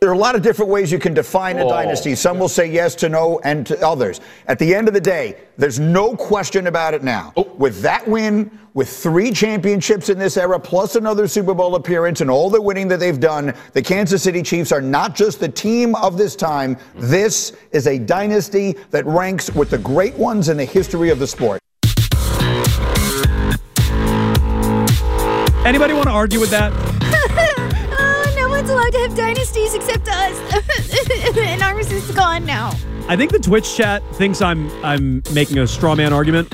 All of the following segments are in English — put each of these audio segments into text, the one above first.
There are a lot of different ways you can define a oh, dynasty. Some will say yes to no and to others. At the end of the day, there's no question about it now. Oh. With that win, with three championships in this era, plus another Super Bowl appearance and all the winning that they've done, the Kansas City Chiefs are not just the team of this time. This is a dynasty that ranks with the great ones in the history of the sport. Anybody want to argue with that? Allowed to have dynasties except us. and ours is gone now. I think the Twitch chat thinks I'm I'm making a straw man argument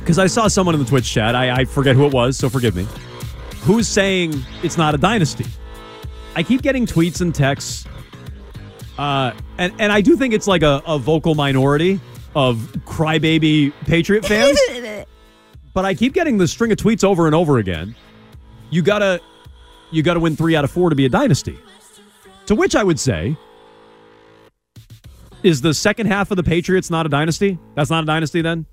because I saw someone in the Twitch chat. I, I forget who it was, so forgive me. Who's saying it's not a dynasty? I keep getting tweets and texts, uh, and and I do think it's like a, a vocal minority of crybaby Patriot fans. but I keep getting the string of tweets over and over again. You gotta you gotta win three out of four to be a dynasty. To which I would say, is the second half of the Patriots not a dynasty? That's not a dynasty then?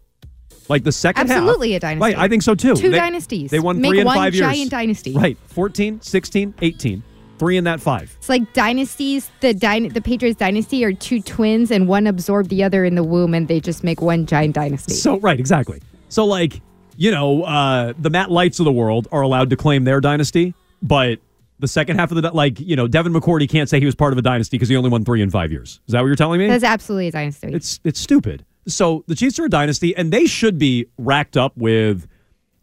Like the second half? Absolutely a dynasty. Right, I think so too. Two They- dynasties. They won Make three in one five years. giant dynasty. Right. 14, 16, 18. Three in that five. It's like dynasties. The the Patriots dynasty are two twins, and one absorbed the other in the womb, and they just make one giant dynasty. So right, exactly. So like, you know, uh, the Matt Lights of the world are allowed to claim their dynasty, but the second half of the like, you know, Devin McCourty can't say he was part of a dynasty because he only won three in five years. Is that what you're telling me? That's absolutely a dynasty. It's it's stupid. So the Chiefs are a dynasty, and they should be racked up with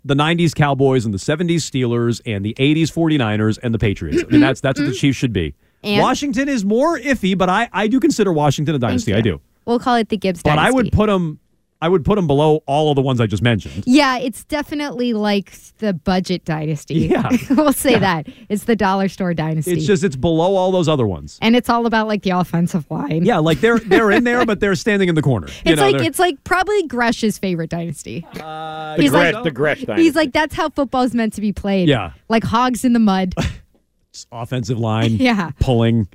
the 90s Cowboys and the 70s Steelers and the 80s 49ers and the Patriots. I mean, that's that's what the Chiefs should be. And- Washington is more iffy, but I, I do consider Washington a dynasty. I do. We'll call it the Gibbs Dynasty. But dynasty. I would put them I would put them below all of the ones I just mentioned. Yeah, it's definitely like the budget dynasty. Yeah. we'll say that. It's the dollar store dynasty. It's just it's below all those other ones. and it's all about like the offensive line. Yeah, like they're they're in there, but they're standing in the corner. You It's know, like they're- it's like probably Gresh's favorite dynasty. Uh, He's Gresh, like- the Gresh dynasty. He's like that's how football's meant to be played. Yeah. like hogs in the mud. offensive line, Yeah. pulling,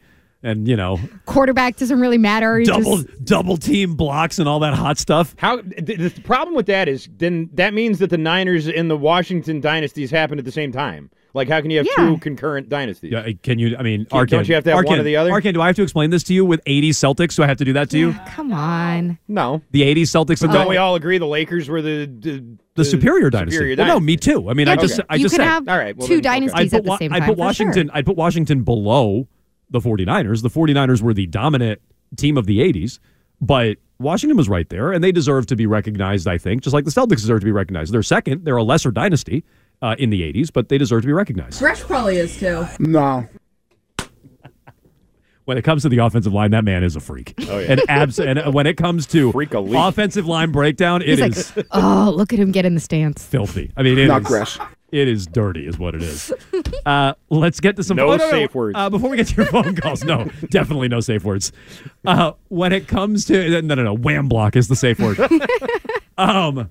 and you know, Quarterback doesn't really matter. He double just- double team blocks and all that hot stuff. How th- the problem with that is then that means that the Niners and the Washington dynasties happened at the same time. Like, how can you have Yeah. two concurrent dynasties? Yeah, can you? I mean, Can't- Arkan, don't you have to have one or the other? Arkan, do I have to explain this to you with 80s Celtics? Do I have to do that to you? Come on. No. The 80s Celtics and Don't the, we all agree the Lakers were the the, the superior dynasty. superior Well, no, dynasty? me too. I mean, I Yeah, just you- I you just can said have All right, well, two then, okay. dynasties I'd at put, the Wa- same I'd time. put for Washington. sure. I'd put Washington below the 49ers. The 49ers were the dominant team of the 80s, but Washington was right there, and they deserve to be recognized. I think, just like the Celtics deserve to be recognized. They're second. They're a lesser dynasty uh, in the 80s, but they deserve to be recognized. Gresh probably is too. No. When it comes to the offensive line, that man is a freak. Oh, yeah. And abs- and when it comes to Freak elite. offensive line breakdown, it He's is like, oh, look at him get in the stance. filthy. I mean, it Not is- Gresh. It is dirty, is what it is. Uh, let's get to some No oh, safe words. Uh, before we get to your phone calls, no, definitely no safe words. Uh, when it comes to no, no, no, wham block is the safe word. um,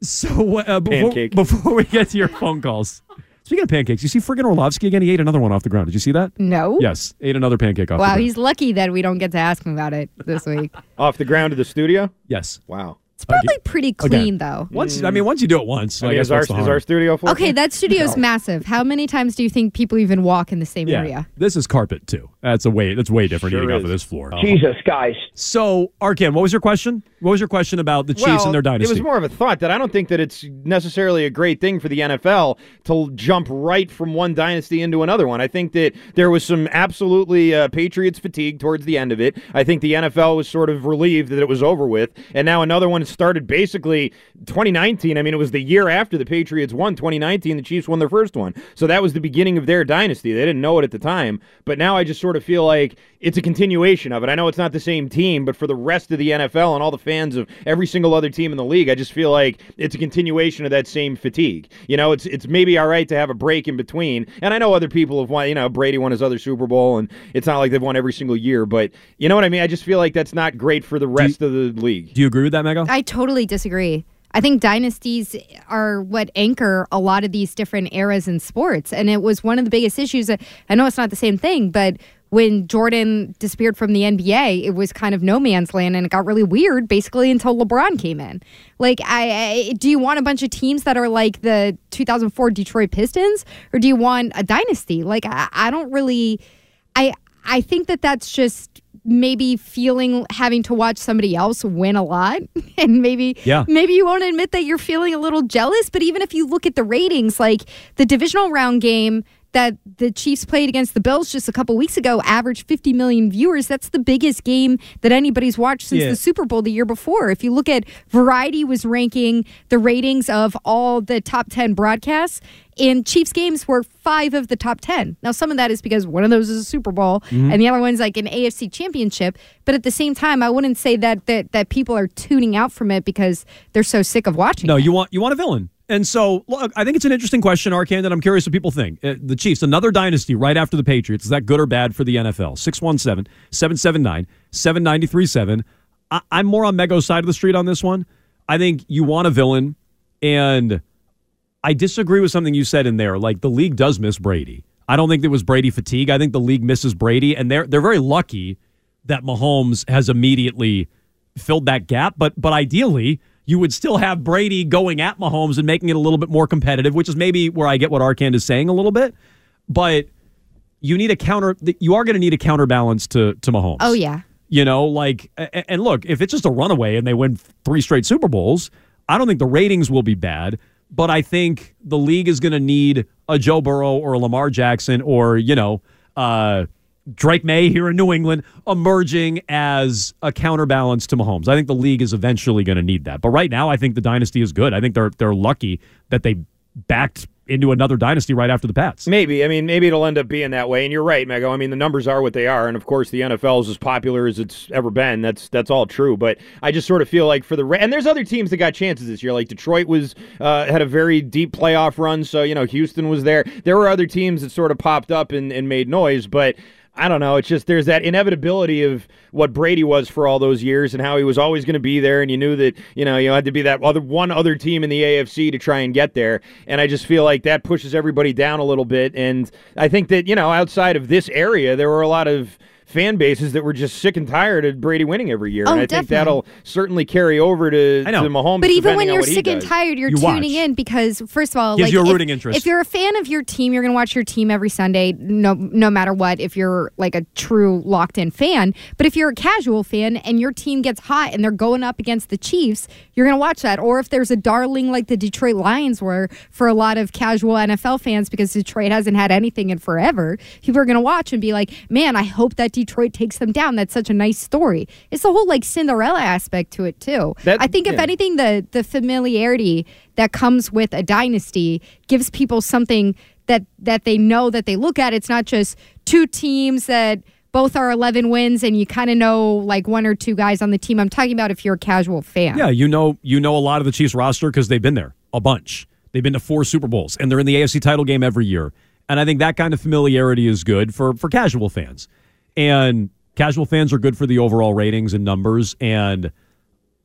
so uh, before, before we get to your phone calls, Speaking of pancakes, you see friggin' Orlovsky again? He ate another one off the ground. Did you see that? No. Yes, ate another pancake off the Wow, ground. he's lucky that we don't get to ask him about it this week. Off the ground of the studio? Yes. Wow. It's probably pretty clean, though. Once, I mean, once you do it once, I I guess is, our, what's is our studio full? Okay, that studio's massive. How many times do you think people even walk in the same yeah, area? this is carpet too. That's a way. That's way different Sure eating off is. of this floor. Jesus, guys. So, Arkan, what was your question? What was your question about the Chiefs well, and their dynasty? It was more of a thought that I don't think that it's necessarily a great thing for the NFL to jump right from one dynasty into another one. I think that there was some absolutely uh, Patriots fatigue towards the end of it. I think the NFL was sort of relieved that it was over with, and now another one started basically 2019. I mean, it was the year after the Patriots won 2019. The Chiefs won their first one, so that was the beginning of their dynasty. They didn't know it at the time, but now I just sort of feel like it's a continuation of it. I know it's not the same team, but for the rest of the NFL and all the fans of every single other team in the league, I just feel like it's a continuation of that same fatigue. You know, it's it's maybe all right to have a break in between. And I know other people have won. You know, Brady won his other Super Bowl, and it's not like they've won every single year. But you know what I mean? I just feel like that's not great for the rest of the league. Do you agree with that, Mego? I totally disagree. I think dynasties are what anchor a lot of these different eras in sports. And it was one of the biggest issues. I know it's not the same thing, but when Jordan disappeared from the NBA, it was kind of no man's land and it got really weird basically until LeBron came in. Like, I, I do you want a bunch of teams that are like the 2004 Detroit Pistons or do you want a dynasty? Like, I, I don't really, I, I think that that's just maybe feeling having to watch somebody else win a lot and maybe Yeah. maybe you won't admit that you're feeling a little jealous but even if you look at the ratings like the divisional round game that the Chiefs played against the Bills just a couple weeks ago averaged 50 million viewers that's the biggest game that anybody's watched since Yeah. the Super Bowl the year before if you look at Variety was ranking the ratings of all the top 10 broadcasts and Chiefs games were five of the top 10. Now, some of that is because one of those is a Super Bowl Mm-hmm. and the other one's like an AFC championship. But at the same time, I wouldn't say that, that, that people are tuning out from it because they're so sick of watching No, it. you want you want a villain. And so, look, I think it's an interesting question, Arkan, that I'm curious what people think. Uh, the Chiefs, another dynasty right after the Patriots. Is that good or bad for the NFL? 617 779 7937. I'm more on Mego's side of the street on this one. I think you want a villain, and I disagree with something you said in there. Like, the league does miss Brady. I don't think there was Brady fatigue. I think the league misses Brady, and they're, they're very lucky that Mahomes has immediately filled that gap. But but ideally, you would still have Brady going at Mahomes and making it a little bit more competitive, which is maybe where I get what Arkan is saying a little bit. But you need a counter. You are going to need a counterbalance to to Mahomes. Oh, yeah. You know, like, and look, if it's just a runaway and they win three straight Super Bowls, I don't think the ratings will be bad. But I think the league is going to need a Joe Burrow or a Lamar Jackson or, you know, uh, Drake Maye here in New England emerging as a counterbalance to Mahomes. I think the league is eventually going to need that. But right now, I think the dynasty is good. I think they're they're lucky that they backed into another dynasty right after the Pats. Maybe. I mean, maybe it'll end up being that way. And you're right, Mego. I mean, the numbers are what they are, and of course, the NFL is as popular as it's ever been. That's that's all true. But I just sort of feel like for the and there's other teams that got chances this year. Like Detroit was uh, had a very deep playoff run, so you know Houston was there. There were other teams that sort of popped up and, and made noise, but. I don't know. It's just there's that inevitability of what Brady was for all those years and how he was always going to be there, and you knew that you know you had to be that other one other team in the AFC to try and get there. And I just feel like that pushes everybody down a little bit. And I think that you know outside of this area, there were a lot of fan bases that were just sick and tired of Brady winning every year. Oh, and I think definitely. that'll certainly carry over to, I know. to Mahomes. But even when you're sick and tired, you're You tuning watch. in because first of all, Gives like you a if- rooting interest. If you're a fan of your team, you're going to watch your team every Sunday, no no matter what. If you're like a true locked in fan, but if you're a casual fan and your team gets hot and they're going up against the Chiefs, you're going to watch that. Or if there's a darling like the Detroit Lions were for a lot of casual NFL fans because Detroit hasn't had anything in forever, people are going to watch and be like, "Man, I hope that Detroit takes them down." That's such a nice story. It's the whole like Cinderella aspect to it too. That- I think if anything, the the familiarity that comes with a dynasty gives people something that that they know that they look at. It's not just two teams that both are 11 wins and you kind of know like one or two guys on the team. I'm talking about if you're a casual fan. Yeah, you know, you know a lot of the Chiefs roster because they've been there a bunch. They've been to four Super Bowls and they're in the AFC title game every year. And I think that kind of familiarity is good for for casual fans. And casual fans are good for the overall ratings and numbers. And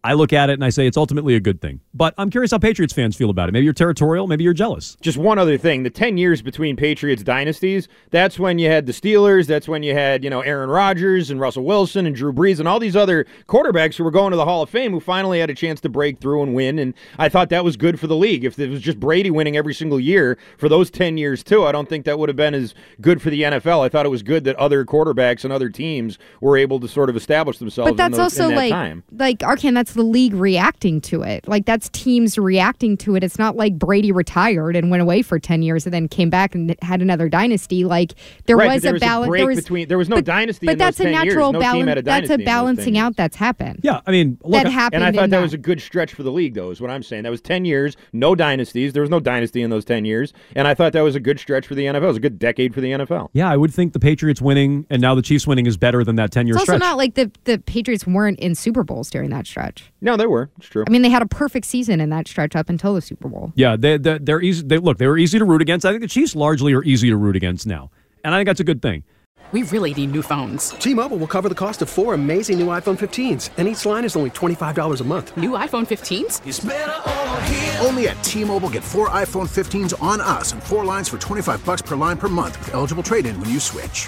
I look at it and I say it's ultimately a good thing. But I'm curious how Patriots fans feel about it. Maybe you're territorial, maybe you're jealous. Just one other thing: the ten years between Patriots dynasties. That's when you had the Steelers. That's when you had you know Aaron Rodgers and Russell Wilson and Drew Brees and all these other quarterbacks who were going to the Hall of Fame who finally had a chance to break through and win. And I thought that was good for the league. If it was just Brady winning every single year for those ten years too, I don't think that would have been as good for the NFL. I thought it was good that other quarterbacks and other teams were able to sort of establish themselves. But that's in those, also in that like time. like Arkan, that's the league reacting to it. Like that's teams reacting to it. It's not like Brady retired and went away for ten years and then came back and had another dynasty. Like there Right, was there a was balance. there was between- there was no but, dynasty But in those that's a 10 natural No balance. had a That's a in those 10 balancing out that's happened. Yeah, I mean, look, that happened. And I thought in that was a good stretch for the league, though, is what I'm saying. That was 10 years, no dynasties. There was no dynasty in those 10 years. And I thought that was a good stretch for the NFL. It was a good decade for the NFL. Yeah, I would think the Patriots winning and now the Chiefs winning is better than that 10 year It's also stretch. not like the the Patriots weren't in Super Bowls during that stretch. No, they were. It's true. I mean, they had a perfect season in that stretch up until the Super Bowl. yeah, they, they, they're easy. They, look, they were easy to root against. I think the Chiefs largely are easy to root against now. And I think that's a good thing. We really need new phones. T-Mobile will cover the cost of four amazing new iPhone 15s, and each line is only $25 a month. New iPhone 15s? Only at T-Mobile get four iPhone 15s on us and four lines for 25 bucks per line per month with eligible trade-in when you switch.